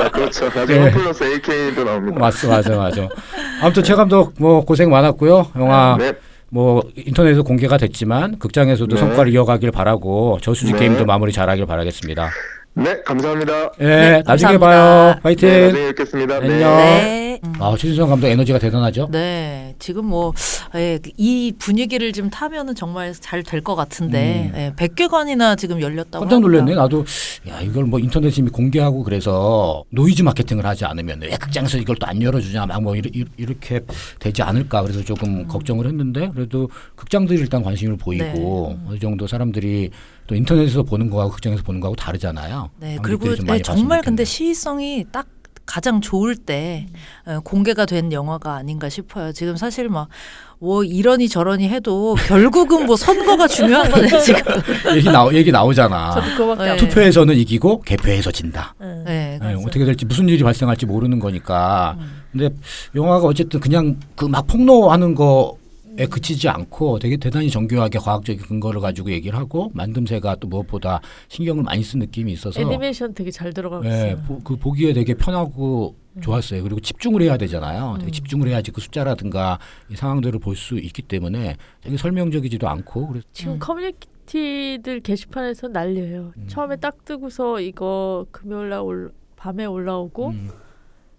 아, 그렇죠. 나중에 네. one plus AK도 나옵니다. 맞어, 맞아, 맞아. 아무튼 최 감독 뭐 고생 많았고요. 영화 네, 뭐 인터넷에서 공개가 됐지만 극장에서도 네. 성과를 이어가길 바라고 저수지 네. 게임도 마무리 잘하길 바라겠습니다. 네, 감사합니다. 예, 네, 나중에 감사합니다. 봐요. 파이팅. 네, 나중에 뵙겠습니다. 네. 안녕. 네. 음. 아, 최진성 감독 에너지가 대단하죠? 네, 지금 뭐, 예, 이 분위기를 좀 타면은 정말 잘 될 것 같은데, 음. 예, 100개관이나 지금 열렸다고. 깜짝 놀랐네. 합니다. 나도 야 이걸 뭐 인터넷에 이미 공개하고 그래서 노이즈 마케팅을 하지 않으면 왜 극장에서 이걸 또 안 열어주냐 막 뭐 이렇게 되지 않을까 그래서 조금 음. 걱정을 했는데 그래도 극장들이 일단 관심을 보이고 네. 어느 정도 사람들이 또 인터넷에서 보는 거하고 극장에서 보는 거하고 다르잖아요. 네, 그리고 예, 정말 근데. 시의성이 딱 가장 좋을 때 어, 공개가 된 영화가 아닌가 싶어요. 지금 사실 막 뭐 이러니 저러니 해도 결국은 뭐 선거가 중요한 거네 지금. 얘기 나오 얘기 나오잖아. 네. 안 투표에서는 이기고 개표에서 진다. 음. 네, 네, 어떻게 될지 무슨 일이 발생할지 모르는 거니까. 음. 근데 영화가 어쨌든 그냥 그 막 폭로하는 거 에 그치지 않고 되게 대단히 정교하게 과학적인 근거를 가지고 얘기를 하고 만듦새가 또 무엇보다 신경을 많이 쓴 느낌이 있어서 애니메이션 되게 잘 들어가고 예, 있어요. 보, 그 보기에 되게 편하고 좋았어요. 그리고 집중을 해야 되잖아요. 되게 음. 집중을 해야지 그 숫자라든가 이 상황들을 볼 수 있기 때문에 되게 설명적이지도 않고 그래서 지금 음. 커뮤니티들 게시판에서 난리예요. 음. 처음에 딱 뜨고서 이거 금요일 날 올, 밤에 올라오고 음,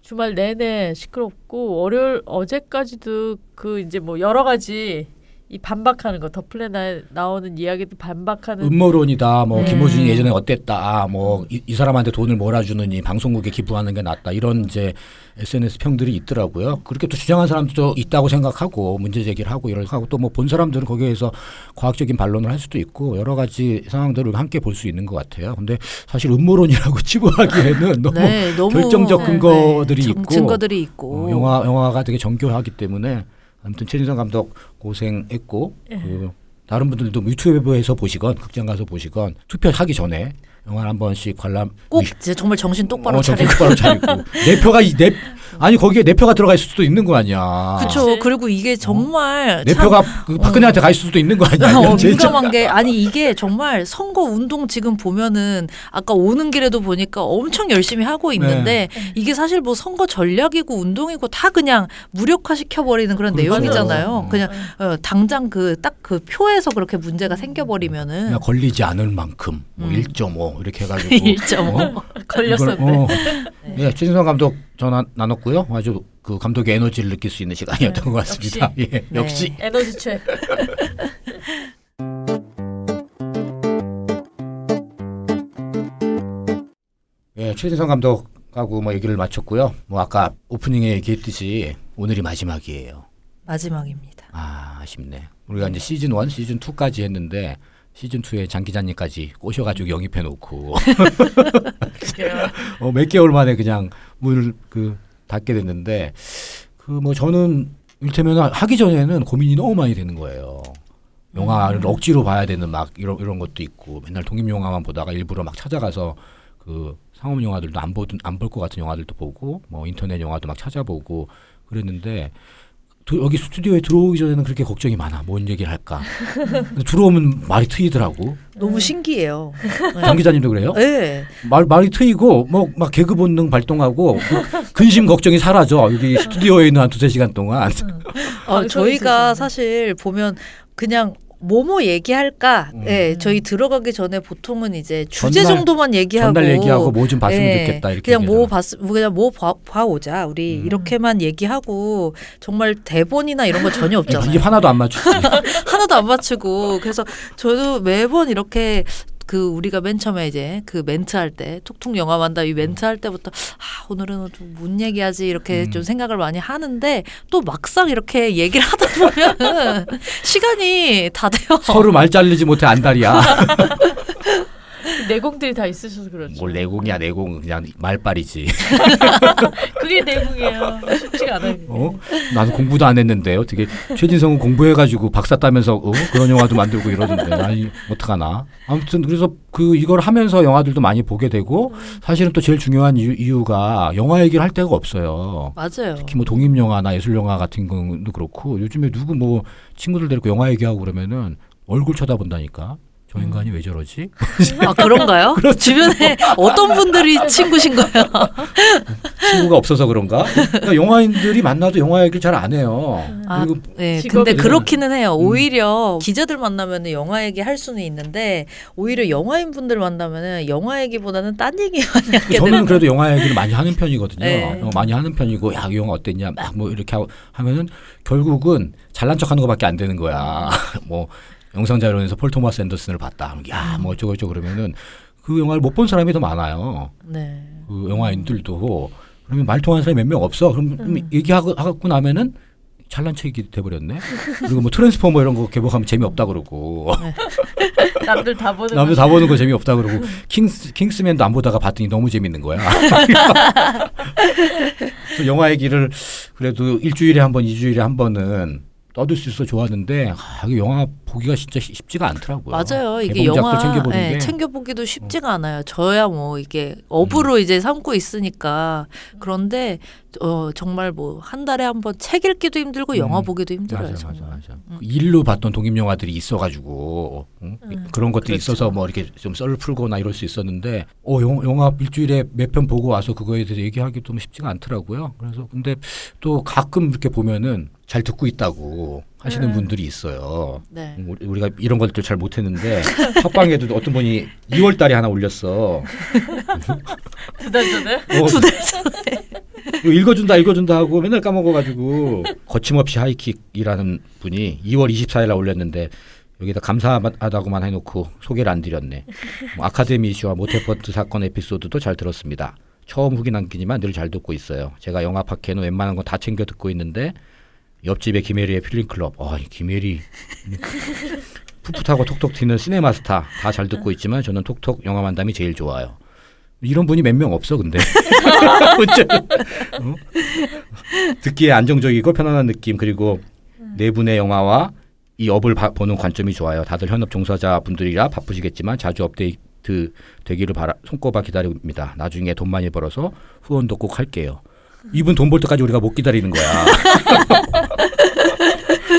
주말 내내 시끄럽고 월요일 어제까지도 그 이제 뭐 여러 가지 이 반박하는 거 더플랜 나 나오는 이야기들 반박하는 음모론이다. 뭐 네. 김호준이 예전에 어땠다. 뭐이 사람한테 돈을 몰아주느니 방송국에 기부하는 게 낫다. 이런 이제 SNS 평들이 있더라고요. 그렇게 또 주장한 사람도 있다고 생각하고 문제 제기를 하고 이런 하고 또 뭐 본 사람들은 거기에서 과학적인 반론을 할 수도 있고 여러 가지 상황들을 함께 볼 수 있는 것 같아요. 근데 사실 음모론이라고 치부하기에는 너무 네, 너무 결정적 근거들이 네, 있고 증거들이 있고 어, 영화 영화가 되게 정교하기 때문에 아무튼 최진성 감독 고생했고 예. 그 다른 분들도 뭐 유튜브에서 보시건 극장 가서 보시건 투표하기 전에 영화를 한 번씩 관람 꼭 정말 정신 똑바로 어, 차리고 똑바로 차리고 내 표가 이- 내 아니 거기에 내 표가 들어가 있을 수도 있는 거 아니야. 그렇죠. 그리고 이게 정말 내 참 표가 그 박근혜한테 가 있을 수도 있는 거 아니야. 어, 진짜. 민감한 게 아니 이게 정말 선거 운동 지금 보면은 아까 오는 길에도 보니까 엄청 열심히 하고 있는데 네. 이게 사실 뭐 선거 전략이고 운동이고 다 그냥 무력화 시켜 버리는 그런 그렇죠. 내용이잖아요. 음. 그냥 어, 당장 그 딱 그 표에서 그렇게 문제가 생겨버리면은 그냥 걸리지 않을 만큼 뭐 음. 1.5 이렇게 해가지고 1.5 걸렸었네. 이걸, 어. 예, 최진성 감독 전화 나눴고 요. 아주 그 감독의 에너지를 느낄 수 있는 시간이었던 네, 것 같습니다. 예, 네. 역시 에너지 책. 예, 최진성 감독하고 뭐 얘기를 마쳤고요. 뭐 아까 오프닝에 얘기했듯이 오늘이 마지막이에요. 마지막입니다. 아, 아쉽네. 우리가 이제 시즌 1, 시즌 2까지 했는데 시즌 2에 장 기자님까지 꼬셔가지고 영입해 놓고 어, 몇 개월 만에 그냥 문을 그 닫게 됐는데 그 뭐 저는 일테면 하기 전에는 고민이 너무 많이 되는 거예요. 영화를 억지로 봐야 되는 막 이런 이런 것도 있고 맨날 독립 영화만 보다가 일부러 막 찾아가서 그 상업 영화들도 안 보든 안 볼 것 같은 영화들도 보고 뭐 인터넷 영화도 막 찾아보고 그랬는데 도- 여기 스튜디오에 들어오기 전에는 그렇게 걱정이 많아. 뭔 얘기를 할까. 들어오면 말이 트이더라고. 너무 신기해요. 장 기자님도 그래요? 네. 말 말이 트이고 뭐 막 개그 본능 발동하고 그 근심 걱정이 사라져. 여기 스튜디오에 있는 한 두세 시간 동안. 어, 방송에 저희가. 사실 보면 그냥 뭐뭐 얘기할까? 음. 예, 저희 들어가기 전에 보통은 이제 주제 전날- 정도만 얘기하고 전날 얘기하고 뭐 좀 봤으면 예, 좋겠다 이렇게 그냥 뭐 얘기하잖아. 봤, 뭐 그냥 뭐 봐, 봐오자 우리 음. 이렇게만 얘기하고 정말 대본이나 이런 거 전혀 없잖아요. 하나도 안 맞추지. 하나도 안 맞추고 그래서 저도 매번 이렇게 그 우리가 맨 처음에 이제 그 멘트 할 때 툭툭 영화 만다 이 멘트 할 때부터 아 오늘은 좀뭔 얘기하지 이렇게 음. 좀 생각을 많이 하는데 또 막상 이렇게 얘기를 하다 보면 시간이 다 돼요. 서로 말 잘리지 못해 안달이야. 내공들이 다 있으셔서 그렇죠. 뭘 내공이야 내공 그냥 말빨이지. 그게 내공이에요. 쉽지가 않아요. 어? 나는 공부도 안 했는데 어떻게 최진성은 공부해가지고 박사 따면서 어? 그런 영화도 만들고 이러던데 아니 어떡하나 아무튼 그래서 그 이걸 하면서 영화들도 많이 보게 되고 사실은 또 제일 중요한 이유, 이유가 영화 얘기를 할 데가 없어요 맞아요. 특히 뭐 독립 영화나 예술 영화 같은 경우도 그렇고 요즘에 누구 뭐 친구들 데리고 영화 얘기하고 그러면은 얼굴 쳐다본다니까 저 인간이 왜 저러지 아 그런가요? 주변에 어떤 분들이 친구신 거예요? 친구가 없어서 그런가 그러니까 영화인들이 만나도 영화 얘기를 잘 안 해요 아, 그리고 네, 근데 그렇기는 해요. 음. 오히려 기자들 만나면 영화 얘기 할 수는 있는데 오히려 영화인 분들 만나면은 영화 얘기보다는 딴 얘기 많이 하게 저는 그래도 영화 얘기를 많이 하는 편이거든요. 네. 어, 많이 하는 편이고 야, 이 영화 어땠냐 막 뭐 이렇게 하고 하면은 결국은 잘난 척하는 것밖에 안 되는 거야. 뭐 영상 자료에서 폴 토마스 앤더슨을 봤다. 야, 뭐 어쩌고 저쩌고 그러면은 그 영화를 못 본 사람이 더 많아요. 네. 그 영화인들도 그러면 말 통하는 사람이 몇 명 없어. 그럼 좀 얘기하고 하고 나면은 잘난 척이 돼버렸네. 그리고 뭐 트랜스포머 이런 거 개봉하면 재미없다 그러고 남들 다 보는 남들 거. 다 보는 거 재미없다 그러고 킹스 킹스맨도 안 보다가 봤더니 너무 재밌는 거야. 영화 얘기를 그래도 일주일에 한 번, 이주일에 한 번은 떠들 수 있어 좋았는데 아, 이게 영화 보기가 진짜 쉽- 쉽지가 않더라고요. 맞아요. 이게 영화 챙겨보는 예, 게 챙겨보기도 쉽지가 않아요. 저야 뭐 이게 업으로 이제 삼고 있으니까 그런데 어, 정말 뭐 한 달에 한 번 책 읽기도 힘들고 영화 음. 보기도 힘들어요. 맞아, 맞아, 정말. 맞아. 음. 그 일로 봤던 독립 영화들이 있어가지고 응? 그런 것들이 그렇죠. 있어서 뭐 이렇게 좀 썰을 풀거나 이럴 수 있었는데 어 영, 영화 일주일에 몇 편 보고 와서 그거에 대해서 얘기하기 좀 쉽지가 않더라고요. 그래서 근데 또 가끔 이렇게 보면은 잘 듣고 있다고 하시는 음. 분들이 있어요. 네. 음, 우리- 우리가 이런 것도 잘 못했는데 팟빵에도 어떤 분이 2월 달에 하나 올렸어. 두 달 전에 어, 두달 전에 이거 읽어준다 읽어준다 하고 맨날 까먹어가지고 거침없이 하이킥이라는 분이 2월 24일 날 올렸는데 여기다 감사하다고만 해놓고 소개를 안 드렸네. 뭐 아카데미 이슈와 모태퍼트 사건 에피소드도 잘 들었습니다. 처음 후기 남기지만 늘 잘 듣고 있어요. 제가 영화 팟캐는 웬만한 거다 챙겨 듣고 있는데 옆집에 김혜리의 필름클럽. 아, 이 김혜리. 풋풋하고 톡톡 튀는 시네마스타 다 잘 듣고 있지만 저는 톡톡 영화 만담이 제일 좋아요. 이런 분이 몇 명 없어 근데. 어? 듣기에 안정적이고 편안한 느낌 그리고 네 분의 영화와 이 업을 바- 보는 관점이 좋아요. 다들 현업 종사자 분들이라 바쁘시겠지만 자주 업데이트 되기를 바라 손꼽아 기다립니다. 나중에 돈 많이 벌어서 후원도 꼭 할게요. 이분 돈 벌 때까지 우리가 못 기다리는 거야.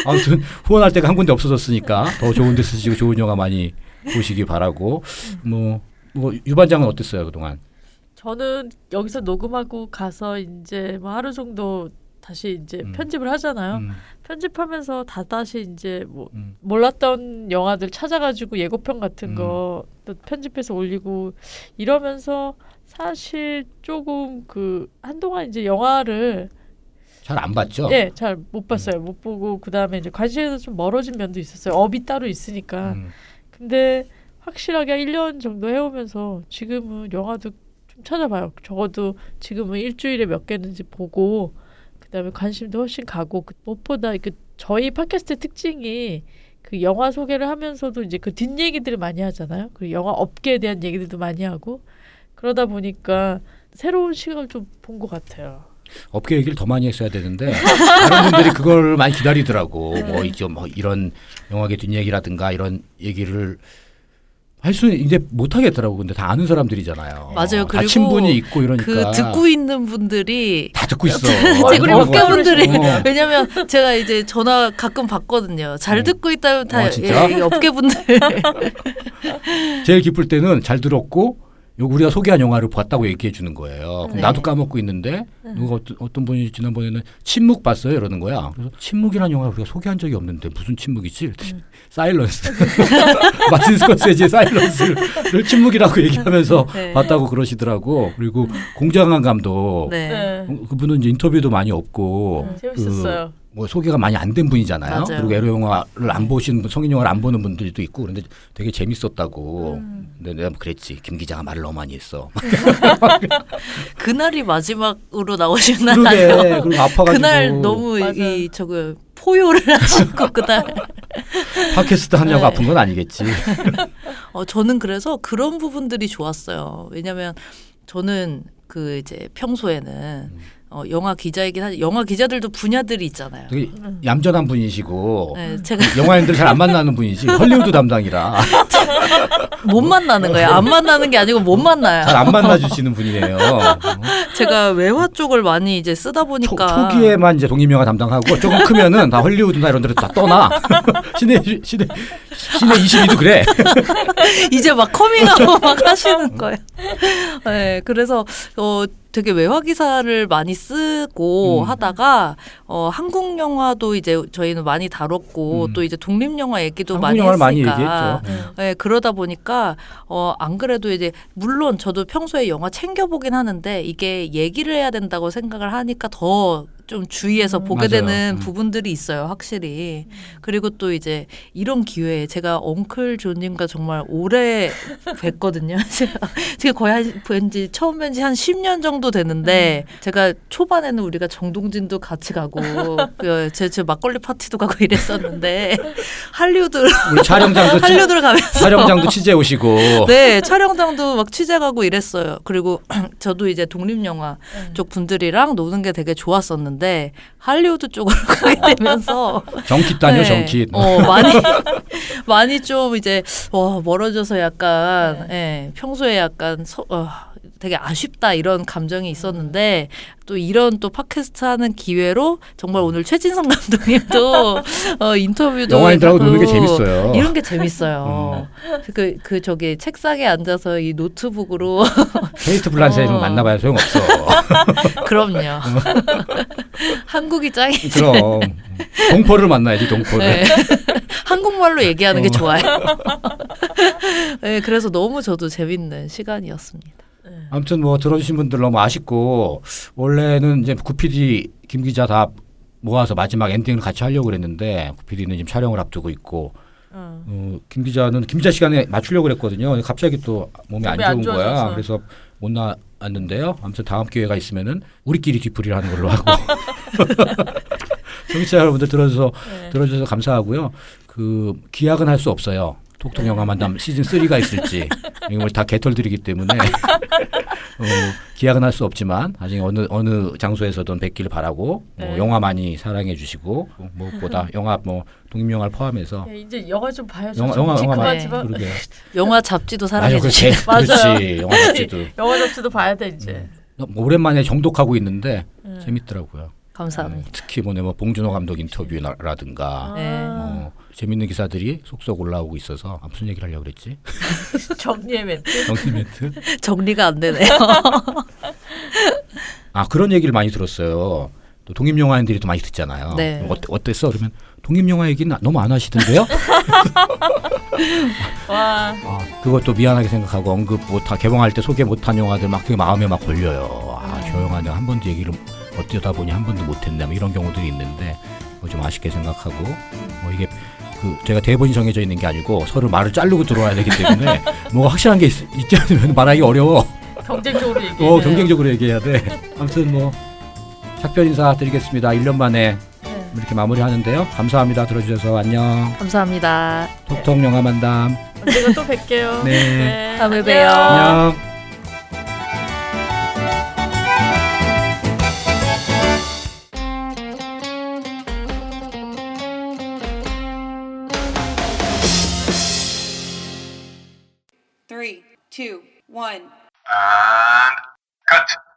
아무튼 후원할 데가 한 군데 없어졌으니까 더 좋은 데 쓰시고 좋은 영화 많이 보시기 바라고 뭐, 뭐 유반장은 어땠어요 그동안? 저는 여기서 녹음하고 가서 이제 뭐 하루 정도 다시 이제 음. 편집을 하잖아요. 음, 편집하면서 다 다시 이제 뭐 음. 몰랐던 영화들 찾아가지고 예고편 같은 음. 거또 편집해서 올리고 이러면서 사실 조금 그 한동안 이제 영화를 잘 안 봤죠? 예잘못 봤어요. 못 보고 그 다음에 이제 관심에서 좀 멀어진 면도 있었어요. 업이 따로 있으니까. 음. 근데 확실하게 1년 정도 해오면서 지금은 영화도 좀 찾아봐요. 적어도 지금은 일주일에 몇 개는지 보고 그 다음에 관심도 훨씬 가고 그 무엇보다 그 저희 팟캐스트의 특징이 그 영화 소개를 하면서도 이제 그 뒷얘기들을 많이 하잖아요. 그 영화 업계에 대한 얘기들도 많이 하고 그러다 보니까 새로운 시각을 좀 본 것 같아요. 업계 얘기를 더 많이 했어야 되는데 다른 분들이 그걸 많이 기다리더라고. 네. 뭐 이제 뭐 이런 영화계 뒷얘기라든가 이런 얘기를 할 수는 이제 못 하겠더라고. 근데 다 아는 사람들이잖아요. 맞아요. 다 그리고 친분이 있고 이러니까 그 듣고 있는 분들이 다 듣고 있어. 우리 어, 업계 분들이 어. 왜냐면 제가 이제 전화 가끔 받거든요. 잘 어. 듣고 있다면 다 어? 예, 업계 분들 제일 기쁠 때는 잘 들었고 요 우리가 소개한 영화를 봤다고 얘기해 주는 거예요. 그럼 네. 나도 까먹고 있는데 누가 어떤, 어떤 분이 지난번에는 침묵 봤어요 이러는 거야. 그래서 침묵이라는 영화 우리가 소개한 적이 없는데 무슨 침묵이지? 음. 사일런스. 마틴 스코세지의 사일런스를 침묵이라고 얘기하면서 네. 봤다고 그러시더라고. 그리고 공장한 감독 네. 네. 어, 그분은 이제 인터뷰도 많이 없고 음, 재밌었어요. 그, 뭐 소개가 많이 안 된 분이잖아요. 맞아요. 그리고 에로 영화를 안 보신 분, 성인 영화를 안 보는 분들도 있고 그런데 되게 재밌었다고. 음. 근데 내가 뭐 그랬지. 김 기자가 말을 너무 많이 했어. 그날이 마지막으로 나오신 날. 아니에요? 아파가지고 그날 너무 맞아요. 이 저거 포효를 하시고 그날 팟캐스트 하냐고 네. 아픈 건 아니겠지. 어, 저는 그래서 그런 부분들이 좋았어요. 왜냐면 저는 그 이제 평소에는 어, 영화 기자이긴 하지 영화 기자들도 분야들이 있잖아요. 되게 얌전한 분이시고 네, 제가 영화인들 잘 안 만나는 분이지. 헐리우드 담당이라 못 만나는 거예요. 안 만나는 게 아니고 못 만나요. 잘 안 만나주시는 분이에요. 어? 제가 외화 쪽을 많이 이제 쓰다 초, 보니까 초기에만 이제 독립영화 담당하고 조금 크면은 다 헐리우드나 이런 데로 다 떠나. 시내 시내 시내 22도 그래. 이제 막 커밍아웃 막 하시는 거예요. 네, 그래서 어 되게 외화 기사를 많이 쓰고 음. 하다가 어 한국 영화도 이제 저희는 많이 다뤘고 음. 또 이제 독립 영화 얘기도 많이 영화를 많이 했으니까 얘기했죠. 네, 그러다 보니까 어 안 그래도 이제 물론 저도 평소에 영화 챙겨 보긴 하는데 이게 얘기를 해야 된다고 생각을 하니까 더 좀 주의해서 보게 맞아요. 되는 음. 부분들이 있어요, 확실히. 그리고 또 이제 이런 기회에 제가 엉클 조님과 정말 오래 뵀거든요. 제가 제가 거의 한 뵌지 처음 뵌 지 한 10년 정도 되는데 제가 초반에는 우리가 정동진도 같이 가고 그 제, 제 막걸리 파티도 가고 이랬었는데 할리우드 우리 촬영장도 취, 할리우드를 가면서 촬영장도 취재 오시고 네, 촬영장도 막 취재 가고 이랬어요. 그리고 저도 이제 독립 영화 쪽 분들이랑 노는 게 되게 좋았었는데 할리우드 쪽으로 가게 되면서 정킷 다녀 네. 정킷. 어, 많이 많이 좀 이제 와 멀어져서 약간 예, 평소에 약간 서, 어, 되게 아쉽다 이런 감정이 있었는데 또 이런 또 팟캐스트 하는 기회로 정말 오늘 최진성 감독님도 어, 인터뷰도 영화인들하고 노는 게 재밌어요. 이런 게 재밌어요. 그, 그 저기 책상에 앉아서 이 노트북으로 케이트 블란셋은 어. 만나봐야 소용없어. 그럼요. 한국이 짱이지. 그럼 동포를 만나야지 동포를. 네. 한국말로 얘기하는 게 어. 좋아요. 네, 그래서 너무 저도 재밌는 시간이었습니다. 아무튼 뭐 들어주신 분들 너무 아쉽고 원래는 이제 구PD 김 기자 다 모아서 마지막 엔딩을 같이 하려고 그랬는데 구PD는 지금 촬영을 앞두고 있고 어, 김 기자는 김 기자 시간에 맞추려고 그랬거든요. 갑자기 또 몸이 안 몸이 안 좋은 거야. 좋아져서. 그래서 못 나왔는데요. 아무튼 다음 기회가 있으면은 우리끼리 뒤풀이를 하는 걸로 하고 청취자 여러분들 들어줘서 네. 들어줘서 감사하고요. 그 기약은 할 수 없어요. 톡톡 영화 만담 시즌 3가 있을지 이걸 다 개털들이기 때문에 어, 기약은 할 수 없지만 나중에 어느 어느 장소에서든 뵙기를 바라고 뭐 네. 영화 많이 사랑해 주시고 뭐 무엇보다 영화 뭐 독립 영화를 포함해서 야, 이제 영화 좀 봐야죠. 영화 좀 영화 영화 네. 그러게 영화 잡지도 사랑해 주시고. 맞아요. 그렇지 영화 잡지도 영화 접수도 봐야 돼 이제. 뭐 오랜만에 정독하고 있는데 음. 재밌더라고요. 감사합니다. 음, 특히 뭐네 뭐 봉준호 감독 인터뷰라든가 네. 뭐 재밌는 기사들이 속속 올라오고 있어서 아, 무슨 얘기를 하려고 그랬지? 정리의 멘트. 정치 멘트? 정리가 안 되네요. 아 그런 얘기를 많이 들었어요. 또 독립 영화인들이 또 많이 듣잖아요. 네. 어때, 어땠어? 그러면 독립 영화 얘기는 너무 안 하시던데요? 와. 아, 그것도 미안하게 생각하고 언급 못한 개봉할 때 소개 못한 영화들 막 그게 마음에 막 걸려요. 아, 저 영화 내가 한 번도 얘기를 어쩌다 보니 한 번도 못했네. 뭐 이런 경우들이 있는데 뭐 좀 아쉽게 생각하고 뭐 이게 그 제가 대본이 정해져 있는 게 아니고 서로 말을 자르고 들어와야 되기 때문에 뭐가 확실한 게 있, 있지 않으면 말하기 어려워. 경쟁적으로 얘기해. 어, 경쟁적으로 얘기해야 돼. 아무튼 뭐 작별 인사 드리겠습니다. 1년 만에 네. 이렇게 마무리하는데요. 감사합니다. 들어주셔서 안녕. 감사합니다. 톡톡 영화 만담. 언젠가 또 뵐게요. 네. 다음에 안녕. 봬요. 안녕. one. And cut.